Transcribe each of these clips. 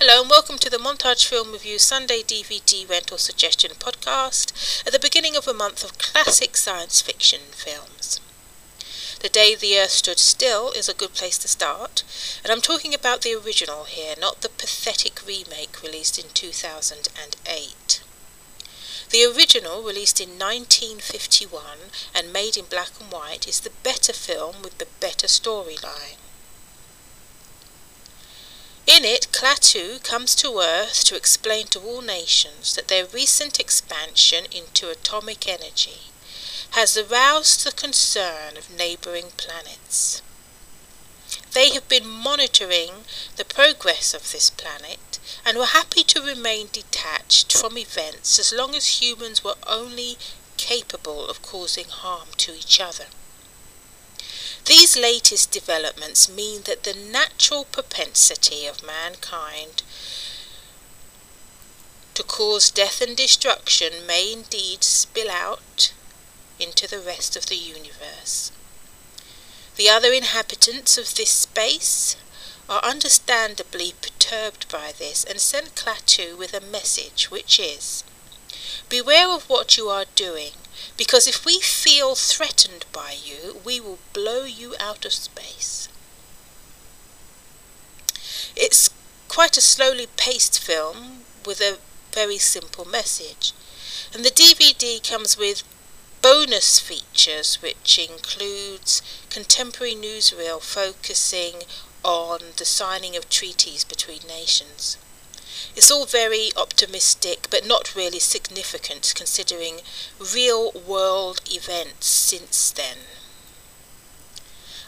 Hello and welcome to the Montage Film Review Sunday DVD Rental Suggestion podcast at the beginning of a month of classic science fiction films. The Day the Earth Stood Still is a good place to start, and I'm talking about the original here, not the pathetic remake released in 2008. The original, released in 1951 and made in black and white, is the better film with the better storyline. In it, Klaatu comes to Earth to explain to all nations that their recent expansion into atomic energy has aroused the concern of neighbouring planets. They have been monitoring the progress of this planet and were happy to remain detached from events as long as humans were only capable of causing harm to each other. These latest developments mean that the natural propensity of mankind to cause death and destruction may indeed spill out into the rest of the universe. The other inhabitants of this space are understandably perturbed by this and send Klaatu with a message which is Beware of what you are doing because if we feel threatened by you, we will blow you out of space. It's quite a slowly paced film with a very simple message. And the DVD comes with bonus features which includes contemporary newsreel focusing on the signing of treaties between nations. It's all very optimistic, but not really significant considering real world events since then.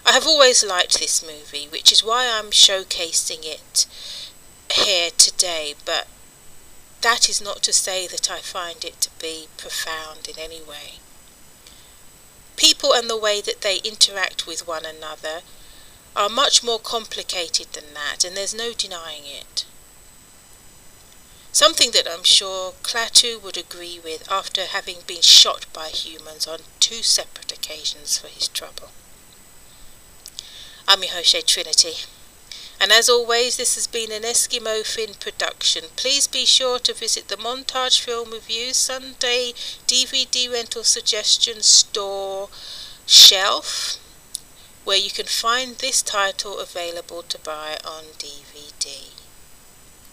I have always liked this movie, which is why I'm showcasing it here today, but that is not to say that I find it to be profound in any way. People and the way that they interact with one another are much more complicated than that, and there's no denying it. Something that I'm sure Klaatu would agree with after having been shot by humans on two separate occasions for his trouble. I'm your Trinity. And as always, this has been an Eskimo Finn production. Please be sure to visit the Montage Film Review Sunday DVD rental suggestion store shelf, where you can find this title available to buy on DVD.